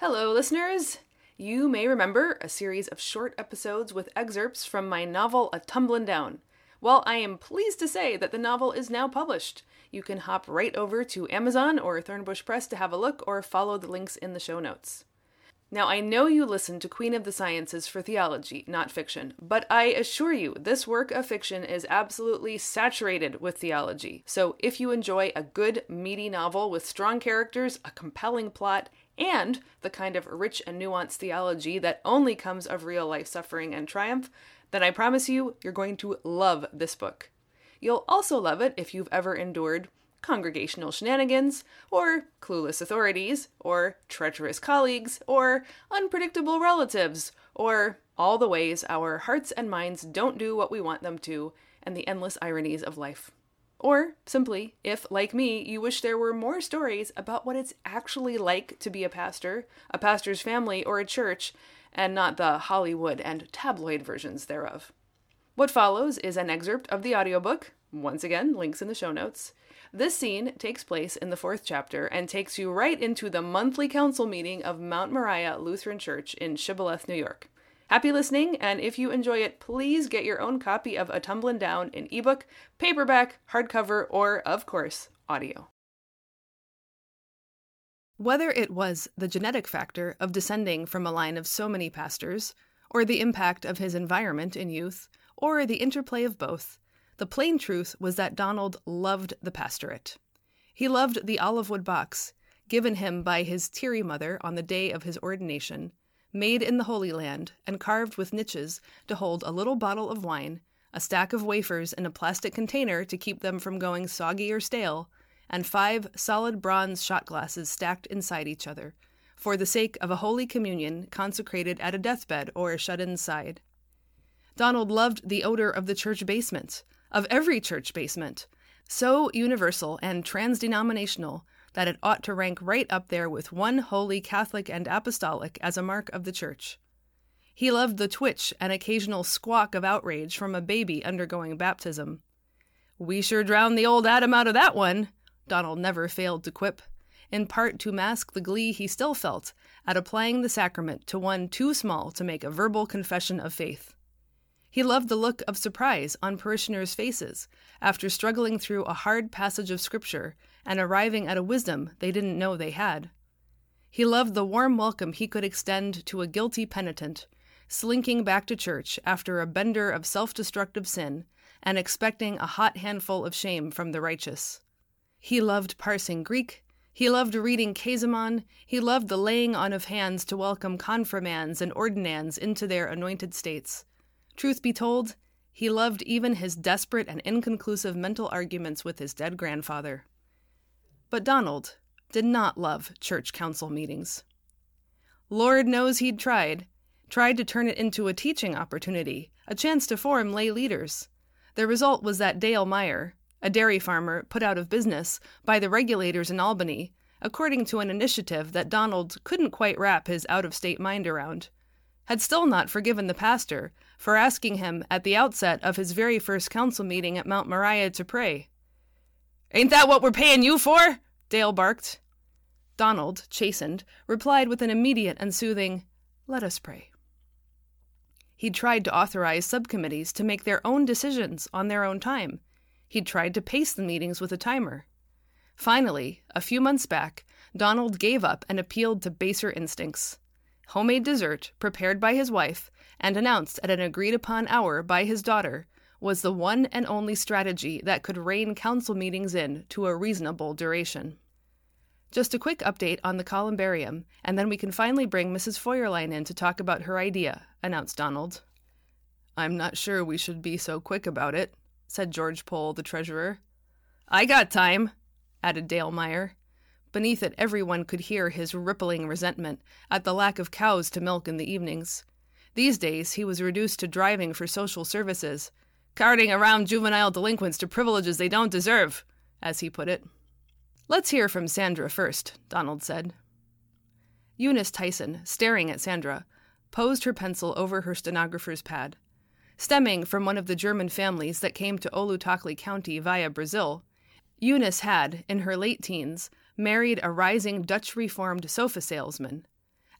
Hello, listeners! You may remember a series of short episodes with excerpts from my novel A Tumblin' Down. Well, I am pleased to say that the novel is now published. You can hop right over to Amazon or Thornbush Press to have a look or follow the links in the show notes. Now, I know you listen to Queen of the Sciences for theology, not fiction, but I assure you, this work of fiction is absolutely saturated with theology. So, if you enjoy a good, meaty novel with strong characters, a compelling plot, and the kind of rich and nuanced theology that only comes of real life suffering and triumph, then I promise you, you're going to love this book. You'll also love it if you've ever endured congregational shenanigans, or clueless authorities, or treacherous colleagues, or unpredictable relatives, or all the ways our hearts and minds don't do what we want them to, and the endless ironies of life. Or simply, if, like me, you wish there were more stories about what it's actually like to be a pastor, a pastor's family, or a church, and not the Hollywood and tabloid versions thereof. What follows is an excerpt of the audiobook, once again, links in the show notes, this scene takes place in the fourth chapter and takes you right into the monthly council meeting of Mount Moriah Lutheran Church in Shibboleth, New York. Happy listening, and if you enjoy it, please get your own copy of A Tumblin' Down in ebook, paperback, hardcover, or, of course, audio. Whether it was the genetic factor of descending from a line of so many pastors, or the impact of his environment in youth, or the interplay of both, the plain truth was that Donald loved the pastorate. He loved the olive wood box, given him by his teary mother on the day of his ordination, made in the Holy Land and carved with niches to hold a little bottle of wine, a stack of wafers in a plastic container to keep them from going soggy or stale, and five solid bronze shot glasses stacked inside each other, for the sake of a Holy Communion consecrated at a deathbed or a shut in side. Donald loved the odor of the church basement, of every church basement, so universal and transdenominational that it ought to rank right up there with one holy Catholic and Apostolic as a mark of the Church. He loved the twitch and occasional squawk of outrage from a baby undergoing baptism. We sure drowned the old Adam out of that one, Donald never failed to quip, in part to mask the glee he still felt at applying the sacrament to one too small to make a verbal confession of faith. He loved the look of surprise on parishioners' faces after struggling through a hard passage of Scripture and arriving at a wisdom they didn't know they had. He loved the warm welcome he could extend to a guilty penitent, slinking back to church after a bender of self destructive sin and expecting a hot handful of shame from the righteous. He loved parsing Greek. He loved reading Käsemann. He loved the laying on of hands to welcome confirmands and ordinands into their anointed states. Truth be told, he loved even his desperate and inconclusive mental arguments with his dead grandfather. But Donald did not love church council meetings. Lord knows he'd tried, tried to turn it into a teaching opportunity, a chance to form lay leaders. The result was that Dale Meyer, a dairy farmer put out of business by the regulators in Albany, according to an initiative that Donald couldn't quite wrap his out of state mind around, had still not forgiven the pastor for asking him at the outset of his very first council meeting at Mount Moriah to pray. Ain't that what we're paying you for? Dale barked. Donald, chastened, replied with an immediate and soothing, Let us pray. He'd tried to authorize subcommittees to make their own decisions on their own time. He'd tried to pace the meetings with a timer. Finally, a few months back, Donald gave up and appealed to baser instincts homemade dessert prepared by his wife and announced at an agreed upon hour by his daughter was the one and only strategy that could rein council meetings in to a reasonable duration. Just a quick update on the columbarium, and then we can finally bring Mrs. Feuerlein in to talk about her idea, announced Donald. I'm not sure we should be so quick about it, said George Pole, the treasurer. I got time, added Dale Meyer. Beneath it, everyone could hear his rippling resentment at the lack of cows to milk in the evenings. These days, he was reduced to driving for social services, carting around juvenile delinquents to privileges they don't deserve, as he put it. Let's hear from Sandra first, Donald said. Eunice Tyson, staring at Sandra, posed her pencil over her stenographer's pad. Stemming from one of the German families that came to Olutaukli County via Brazil, Eunice had, in her late teens, married a rising Dutch Reformed sofa salesman.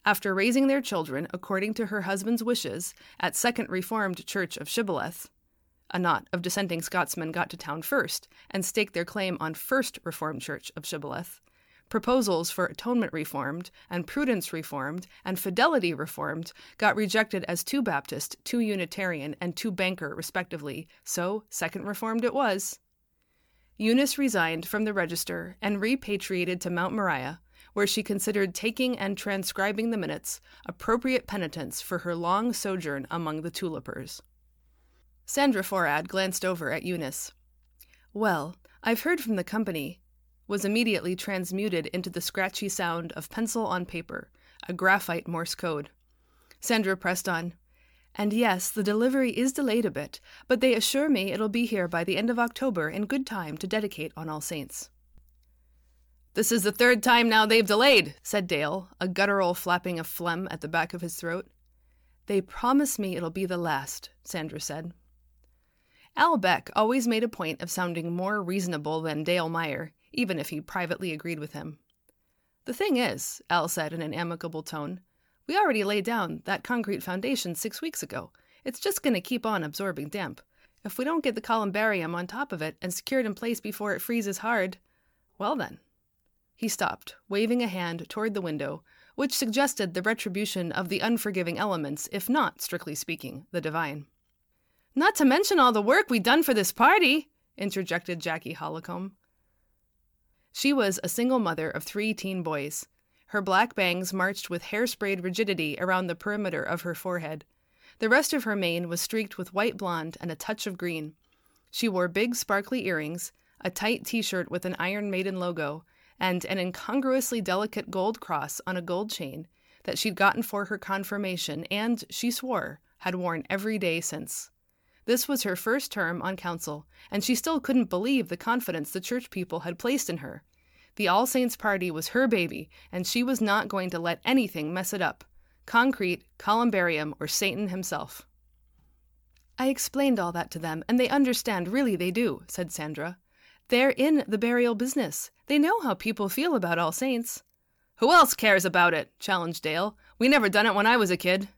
After raising their children according to her husband's wishes at Second Reformed Church of Shibboleth. A knot of dissenting Scotsmen got to town first and staked their claim on First Reformed Church of Shibboleth. Proposals for Atonement Reformed and Prudence Reformed and Fidelity Reformed got rejected as too Baptist, too Unitarian, and too banker, respectively, so Second Reformed it was. Eunice resigned from the register and repatriated to Mount Moriah, where she considered taking and transcribing the minutes appropriate penitence for her long sojourn among the tulipers. Sandra Forad glanced over at Eunice. Well, I've heard from the company, was immediately transmuted into the scratchy sound of pencil on paper, a graphite Morse code. Sandra pressed on. And yes, the delivery is delayed a bit, but they assure me it'll be here by the end of October in good time to dedicate on All Saints. This is the third time now they've delayed, said Dale, a guttural flapping of phlegm at the back of his throat. They promise me it'll be the last, Sandra said. Al Beck always made a point of sounding more reasonable than Dale Meyer, even if he privately agreed with him. The thing is, Al said in an amicable tone, we already laid down that concrete foundation six weeks ago. It's just going to keep on absorbing damp. If we don't get the columbarium on top of it and secured in place before it freezes hard, well then, he stopped, waving a hand toward the window, which suggested the retribution of the unforgiving elements, if not, strictly speaking, the divine. Not to mention all the work we done for this party, interjected Jackie Hollicombe. She was a single mother of three teen boys. Her black bangs marched with hair-sprayed rigidity around the perimeter of her forehead. The rest of her mane was streaked with white blonde and a touch of green. She wore big sparkly earrings, a tight t-shirt with an Iron Maiden logo, and an incongruously delicate gold cross on a gold chain that she'd gotten for her confirmation and, she swore, had worn every day since. This was her first term on council, and she still couldn't believe the confidence the church people had placed in her. The All Saints party was her baby, and she was not going to let anything mess it up concrete, columbarium, or Satan himself. I explained all that to them, and they understand, really they do, said Sandra. They're in the burial business. They know how people feel about All Saints. Who else cares about it? challenged Dale. We never done it when I was a kid.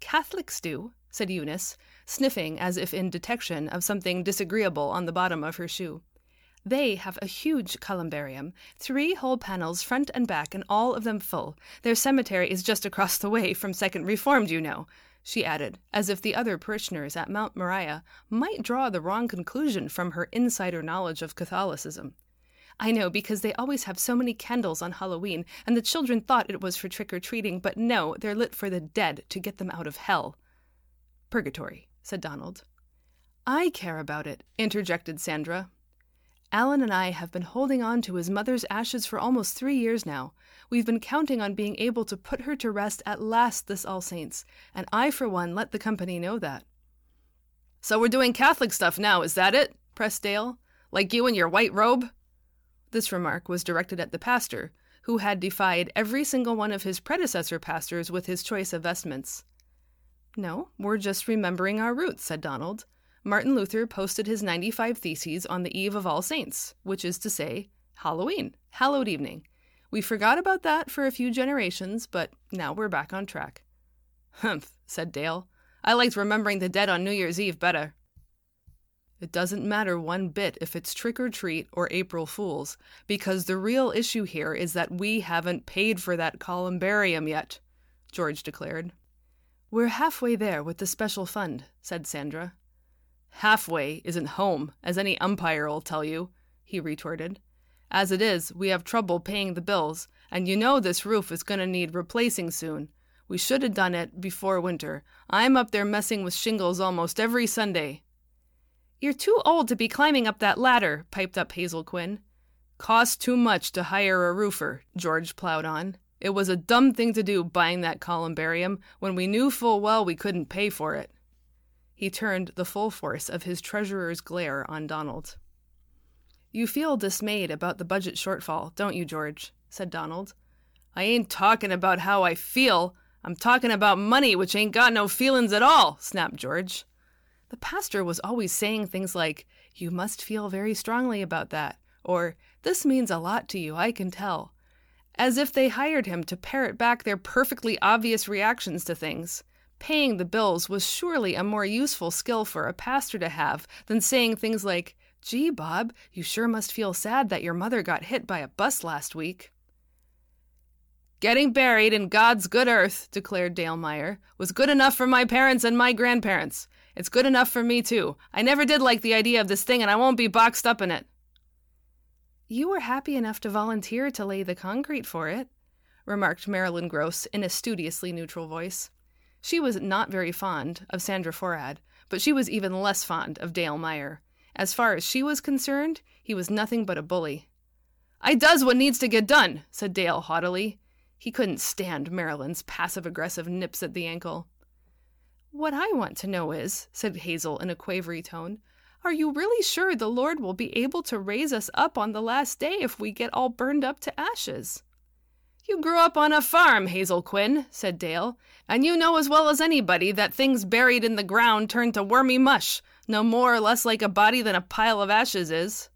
Catholics do, said Eunice, sniffing as if in detection of something disagreeable on the bottom of her shoe. They have a huge columbarium, three whole panels front and back, and all of them full. Their cemetery is just across the way from Second Reformed, you know she added, as if the other parishioners at Mount Moriah might draw the wrong conclusion from her insider knowledge of Catholicism. I know, because they always have so many candles on Halloween, and the children thought it was for trick or treating, but no, they're lit for the dead to get them out of hell. Purgatory, said Donald. I care about it, interjected Sandra. Alan and I have been holding on to his mother's ashes for almost three years now. We've been counting on being able to put her to rest at last this All Saints, and I, for one, let the company know that. So we're doing Catholic stuff now, is that it? pressed Dale. Like you in your white robe? This remark was directed at the pastor, who had defied every single one of his predecessor pastors with his choice of vestments. No, we're just remembering our roots, said Donald. Martin Luther posted his 95 Theses on the eve of All Saints, which is to say, Halloween, hallowed evening. We forgot about that for a few generations, but now we're back on track. Humph, said Dale. I liked remembering the dead on New Year's Eve better. It doesn't matter one bit if it's trick or treat or April Fools, because the real issue here is that we haven't paid for that columbarium yet, George declared. We're halfway there with the special fund, said Sandra. Halfway isn't home, as any umpire'll tell you, he retorted. As it is, we have trouble paying the bills, and you know this roof is going to need replacing soon. We should have done it before winter. I'm up there messing with shingles almost every Sunday. You're too old to be climbing up that ladder, piped up Hazel Quinn. Cost too much to hire a roofer, George plowed on. It was a dumb thing to do buying that columbarium when we knew full well we couldn't pay for it. He turned the full force of his treasurer's glare on Donald. You feel dismayed about the budget shortfall, don't you, George? said Donald. I ain't talking about how I feel. I'm talking about money, which ain't got no feelin's at all, snapped George. The pastor was always saying things like, You must feel very strongly about that, or This means a lot to you, I can tell. as if they hired him to parrot back their perfectly obvious reactions to things. Paying the bills was surely a more useful skill for a pastor to have than saying things like, Gee, Bob, you sure must feel sad that your mother got hit by a bus last week. Getting buried in God's good earth, declared Dale Meyer, was good enough for my parents and my grandparents. It's good enough for me, too. I never did like the idea of this thing, and I won't be boxed up in it. You were happy enough to volunteer to lay the concrete for it, remarked Marilyn Gross in a studiously neutral voice. She was not very fond of Sandra Forad, but she was even less fond of Dale Meyer. As far as she was concerned, he was nothing but a bully. I does what needs to get done, said Dale haughtily. He couldn't stand Marilyn's passive aggressive nips at the ankle. What I want to know is, said Hazel in a quavery tone, are you really sure the Lord will be able to raise us up on the last day if we get all burned up to ashes? You grew up on a farm, Hazel Quinn, said Dale, and you know as well as anybody that things buried in the ground turn to wormy mush, no more or less like a body than a pile of ashes is.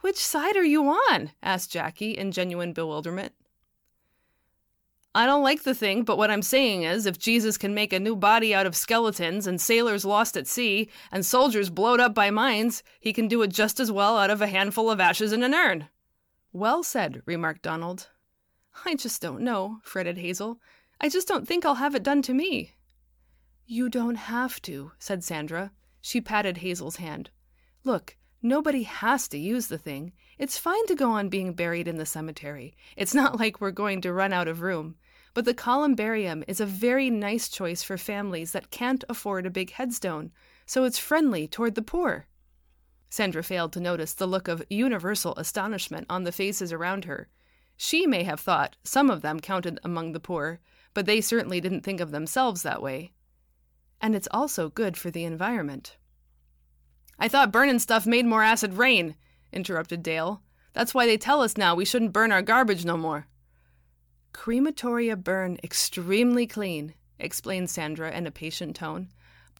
Which side are you on? asked Jackie in genuine bewilderment. I don't like the thing, but what I'm saying is if Jesus can make a new body out of skeletons and sailors lost at sea and soldiers blowed up by mines, he can do it just as well out of a handful of ashes in an urn. Well said, remarked Donald. I just don't know, fretted Hazel. I just don't think I'll have it done to me. You don't have to, said Sandra. She patted Hazel's hand. Look, nobody has to use the thing. It's fine to go on being buried in the cemetery. It's not like we're going to run out of room. But the columbarium is a very nice choice for families that can't afford a big headstone, so it's friendly toward the poor. Sandra failed to notice the look of universal astonishment on the faces around her. She may have thought some of them counted among the poor, but they certainly didn't think of themselves that way. And it's also good for the environment. I thought burning stuff made more acid rain, interrupted Dale. That's why they tell us now we shouldn't burn our garbage no more. Crematoria burn extremely clean, explained Sandra in a patient tone.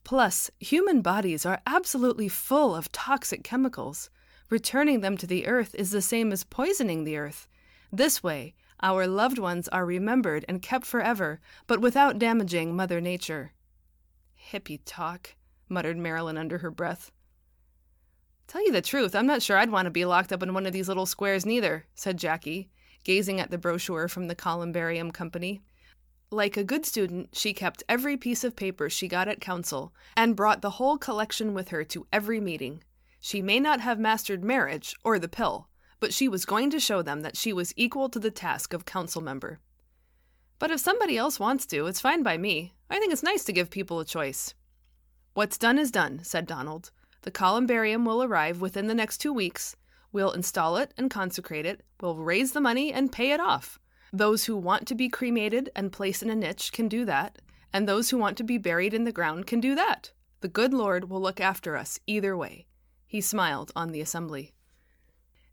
Plus, human bodies are absolutely full of toxic chemicals. Returning them to the earth is the same as poisoning the earth. This way, our loved ones are remembered and kept forever, but without damaging Mother Nature. Hippie talk, muttered Marilyn under her breath. Tell you the truth, I'm not sure I'd want to be locked up in one of these little squares neither, said Jackie, gazing at the brochure from the Columbarium Company. Like a good student, she kept every piece of paper she got at council and brought the whole collection with her to every meeting. She may not have mastered marriage or the pill, but she was going to show them that she was equal to the task of council member. But if somebody else wants to, it's fine by me. I think it's nice to give people a choice. What's done is done, said Donald. The columbarium will arrive within the next two weeks, We'll install it and consecrate it. We'll raise the money and pay it off. Those who want to be cremated and placed in a niche can do that, and those who want to be buried in the ground can do that. The good Lord will look after us either way. He smiled on the assembly.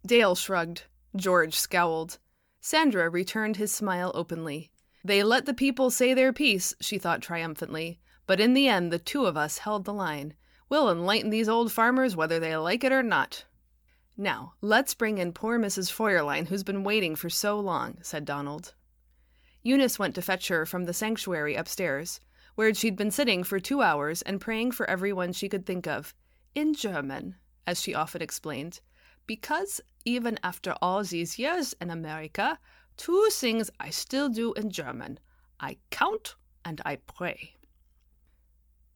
Dale shrugged. George scowled. Sandra returned his smile openly. They let the people say their piece, she thought triumphantly, but in the end the two of us held the line. We'll enlighten these old farmers whether they like it or not. Now, let's bring in poor Mrs. Feuerlein, who's been waiting for so long, said Donald. Eunice went to fetch her from the sanctuary upstairs, where she'd been sitting for two hours and praying for everyone she could think of, in German, as she often explained, because even after all these years in America, two things I still do in German I count and I pray.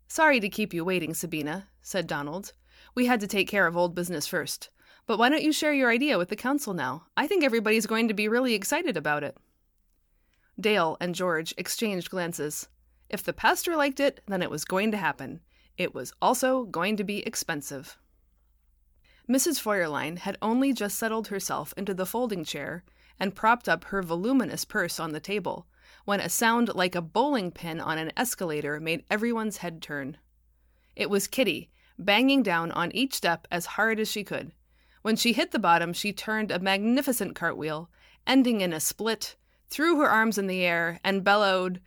Sorry to keep you waiting, Sabina, said Donald. We had to take care of old business first. But why don't you share your idea with the council now? I think everybody's going to be really excited about it. Dale and George exchanged glances. If the pastor liked it, then it was going to happen. It was also going to be expensive. Mrs. Feuerlein had only just settled herself into the folding chair and propped up her voluminous purse on the table when a sound like a bowling pin on an escalator made everyone's head turn. It was Kitty, banging down on each step as hard as she could. When she hit the bottom, she turned a magnificent cartwheel, ending in a split, threw her arms in the air, and bellowed,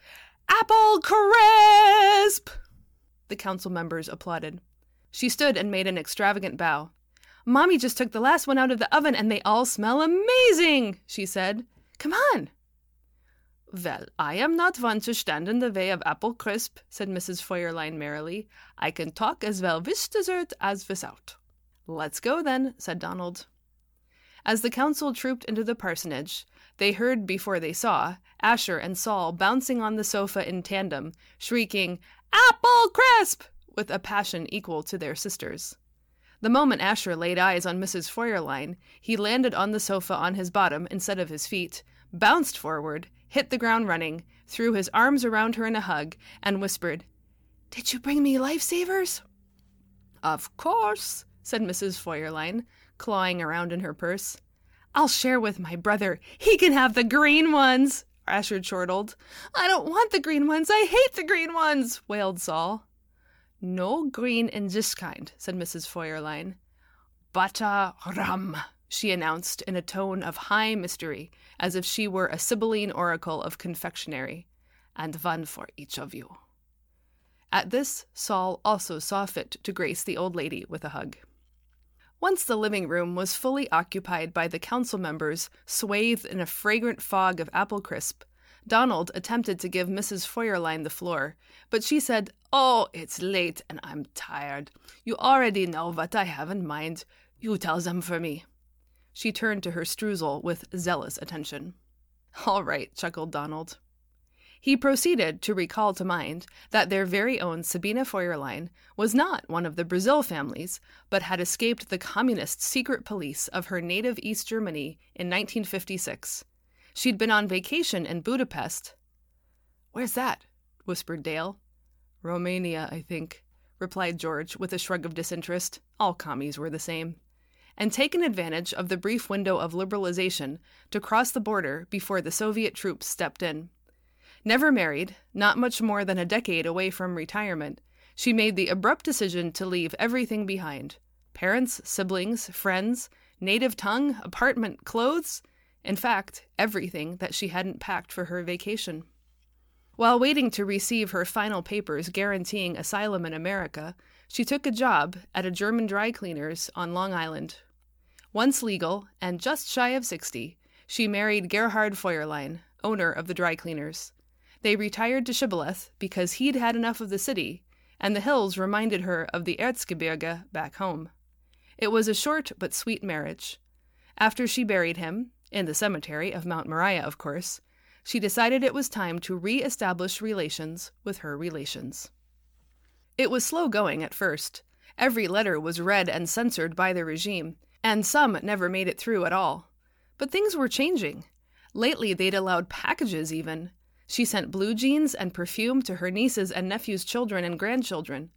Apple crisp! The council members applauded. She stood and made an extravagant bow. Mommy just took the last one out of the oven and they all smell amazing, she said. Come on! Well, I am not one to stand in the way of apple crisp, said Mrs. Feuerlein merrily. I can talk as well with dessert as without. Let's go then, said Donald. As the council trooped into the parsonage, they heard before they saw Asher and Saul bouncing on the sofa in tandem, shrieking, Apple crisp! with a passion equal to their sister's. The moment Asher laid eyes on Mrs. Feuerlein, he landed on the sofa on his bottom instead of his feet, bounced forward, hit the ground running, threw his arms around her in a hug, and whispered, Did you bring me lifesavers? Of course, said Mrs. Feuerlein, clawing around in her purse. I'll share with my brother. He can have the green ones, Asher chortled. I don't want the green ones. I hate the green ones, wailed Saul. No green in this kind, said Mrs. Feuerlein. Butter rum, she announced in a tone of high mystery, as if she were a Sibylline oracle of confectionery, and one for each of you. At this, Saul also saw fit to grace the old lady with a hug. Once the living room was fully occupied by the council members, swathed in a fragrant fog of apple crisp, Donald attempted to give Mrs. Feuerlein the floor, but she said, Oh, it's late and I'm tired. You already know what I have in mind. You tell them for me. She turned to her streusel with zealous attention. All right, chuckled Donald. He proceeded to recall to mind that their very own Sabina Feuerlein was not one of the Brazil families, but had escaped the communist secret police of her native East Germany in 1956 She'd been on vacation in Budapest. Where's that? whispered Dale. Romania, I think, replied George with a shrug of disinterest. All commies were the same. And taken advantage of the brief window of liberalization to cross the border before the Soviet troops stepped in. Never married, not much more than a decade away from retirement, she made the abrupt decision to leave everything behind parents, siblings, friends, native tongue, apartment, clothes in fact, everything that she hadn't packed for her vacation. While waiting to receive her final papers guaranteeing asylum in America, she took a job at a German dry cleaner's on Long Island. Once legal and just shy of 60, she married Gerhard Feuerlein, owner of the dry cleaners. They retired to Shibboleth because he'd had enough of the city, and the hills reminded her of the Erzgebirge back home. It was a short but sweet marriage. After she buried him, in the cemetery of Mount Moriah, of course, she decided it was time to re establish relations with her relations. It was slow going at first. Every letter was read and censored by the regime, and some never made it through at all. But things were changing. Lately, they'd allowed packages, even. She sent blue jeans and perfume to her nieces and nephews' children and grandchildren.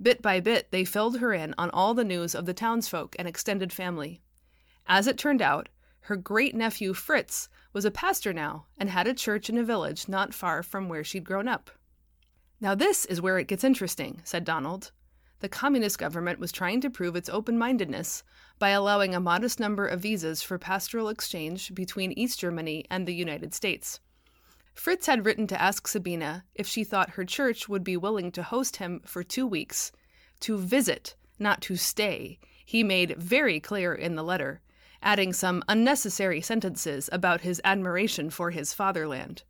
Bit by bit, they filled her in on all the news of the townsfolk and extended family. As it turned out, her great nephew Fritz was a pastor now and had a church in a village not far from where she'd grown up. Now, this is where it gets interesting, said Donald. The communist government was trying to prove its open mindedness by allowing a modest number of visas for pastoral exchange between East Germany and the United States. Fritz had written to ask Sabina if she thought her church would be willing to host him for two weeks. To visit, not to stay, he made very clear in the letter, adding some unnecessary sentences about his admiration for his fatherland.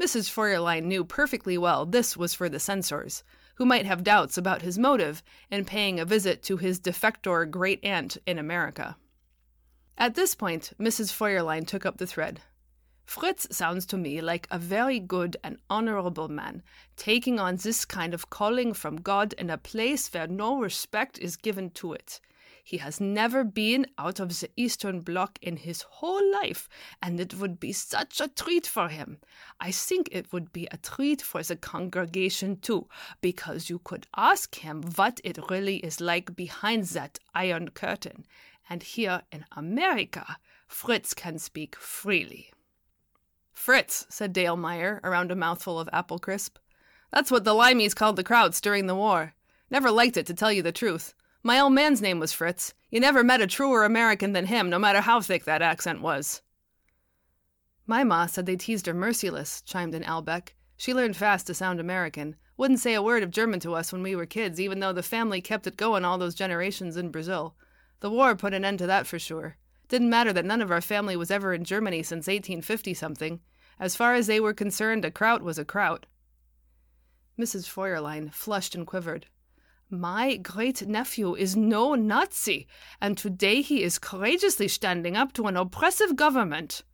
Mrs. Feuerlein knew perfectly well this was for the censors, who might have doubts about his motive in paying a visit to his defector great aunt in America. At this point, Mrs. Feuerlein took up the thread. Fritz sounds to me like a very good and honorable man, taking on this kind of calling from God in a place where no respect is given to it. He has never been out of the Eastern Bloc in his whole life, and it would be such a treat for him. I think it would be a treat for the congregation too, because you could ask him what it really is like behind that iron curtain. And here in America, Fritz can speak freely. Fritz, said Dale Meyer around a mouthful of apple crisp. That's what the Limeys called the Krauts during the war. Never liked it, to tell you the truth. My old man's name was Fritz. You never met a truer American than him, no matter how thick that accent was. My ma said they teased her merciless, chimed in Al Beck. She learned fast to sound American. Wouldn't say a word of German to us when we were kids, even though the family kept it going all those generations in Brazil. The war put an end to that for sure. Didn't matter that none of our family was ever in Germany since 1850 something. As far as they were concerned, a kraut was a kraut. Mrs. Feuerlein flushed and quivered. My great nephew is no Nazi, and today he is courageously standing up to an oppressive government.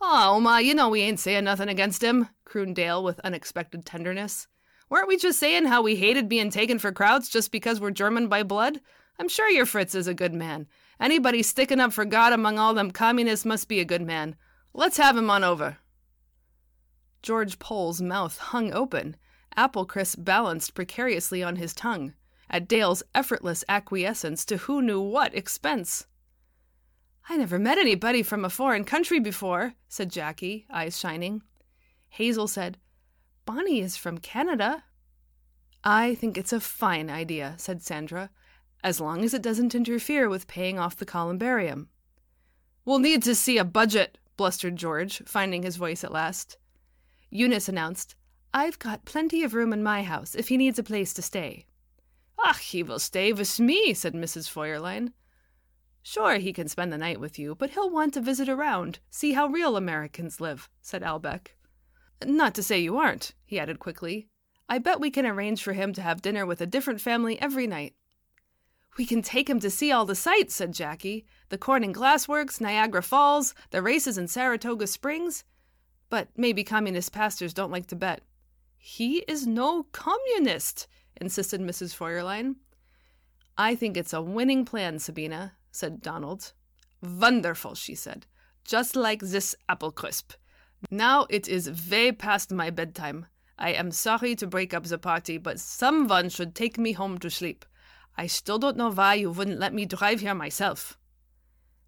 Ah, oh, Oma, you know we ain't saying nothing against him, crooned Dale with unexpected tenderness. Weren't we just saying how we hated being taken for krauts just because we're German by blood? I'm sure your Fritz is a good man. Anybody sticking up for God among all them communists must be a good man. Let's have him on over. George Pole's mouth hung open. Apple crisp balanced precariously on his tongue at Dale's effortless acquiescence to who knew what expense. I never met anybody from a foreign country before, said Jackie, eyes shining. Hazel said, Bonnie is from Canada. I think it's a fine idea, said Sandra, as long as it doesn't interfere with paying off the columbarium. We'll need to see a budget, blustered George, finding his voice at last. Eunice announced, I've got plenty of room in my house if he needs a place to stay. Ach, he will stay with me, said Mrs. Feuerlein. Sure, he can spend the night with you, but he'll want to visit around, see how real Americans live, said Al Beck. Not to say you aren't, he added quickly. I bet we can arrange for him to have dinner with a different family every night. We can take him to see all the sights, said Jackie. The Corning Glass Works, Niagara Falls, the races in Saratoga Springs. But maybe communist pastors don't like to bet. He is no communist, insisted Mrs. Feuerlein. I think it's a winning plan, Sabina, said Donald. Wonderful, she said. Just like this apple crisp. Now it is way past my bedtime. I am sorry to break up the party, but someone should take me home to sleep. I still don't know why you wouldn't let me drive here myself.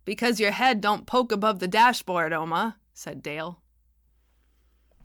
Because your head don't poke above the dashboard, Oma, said Dale.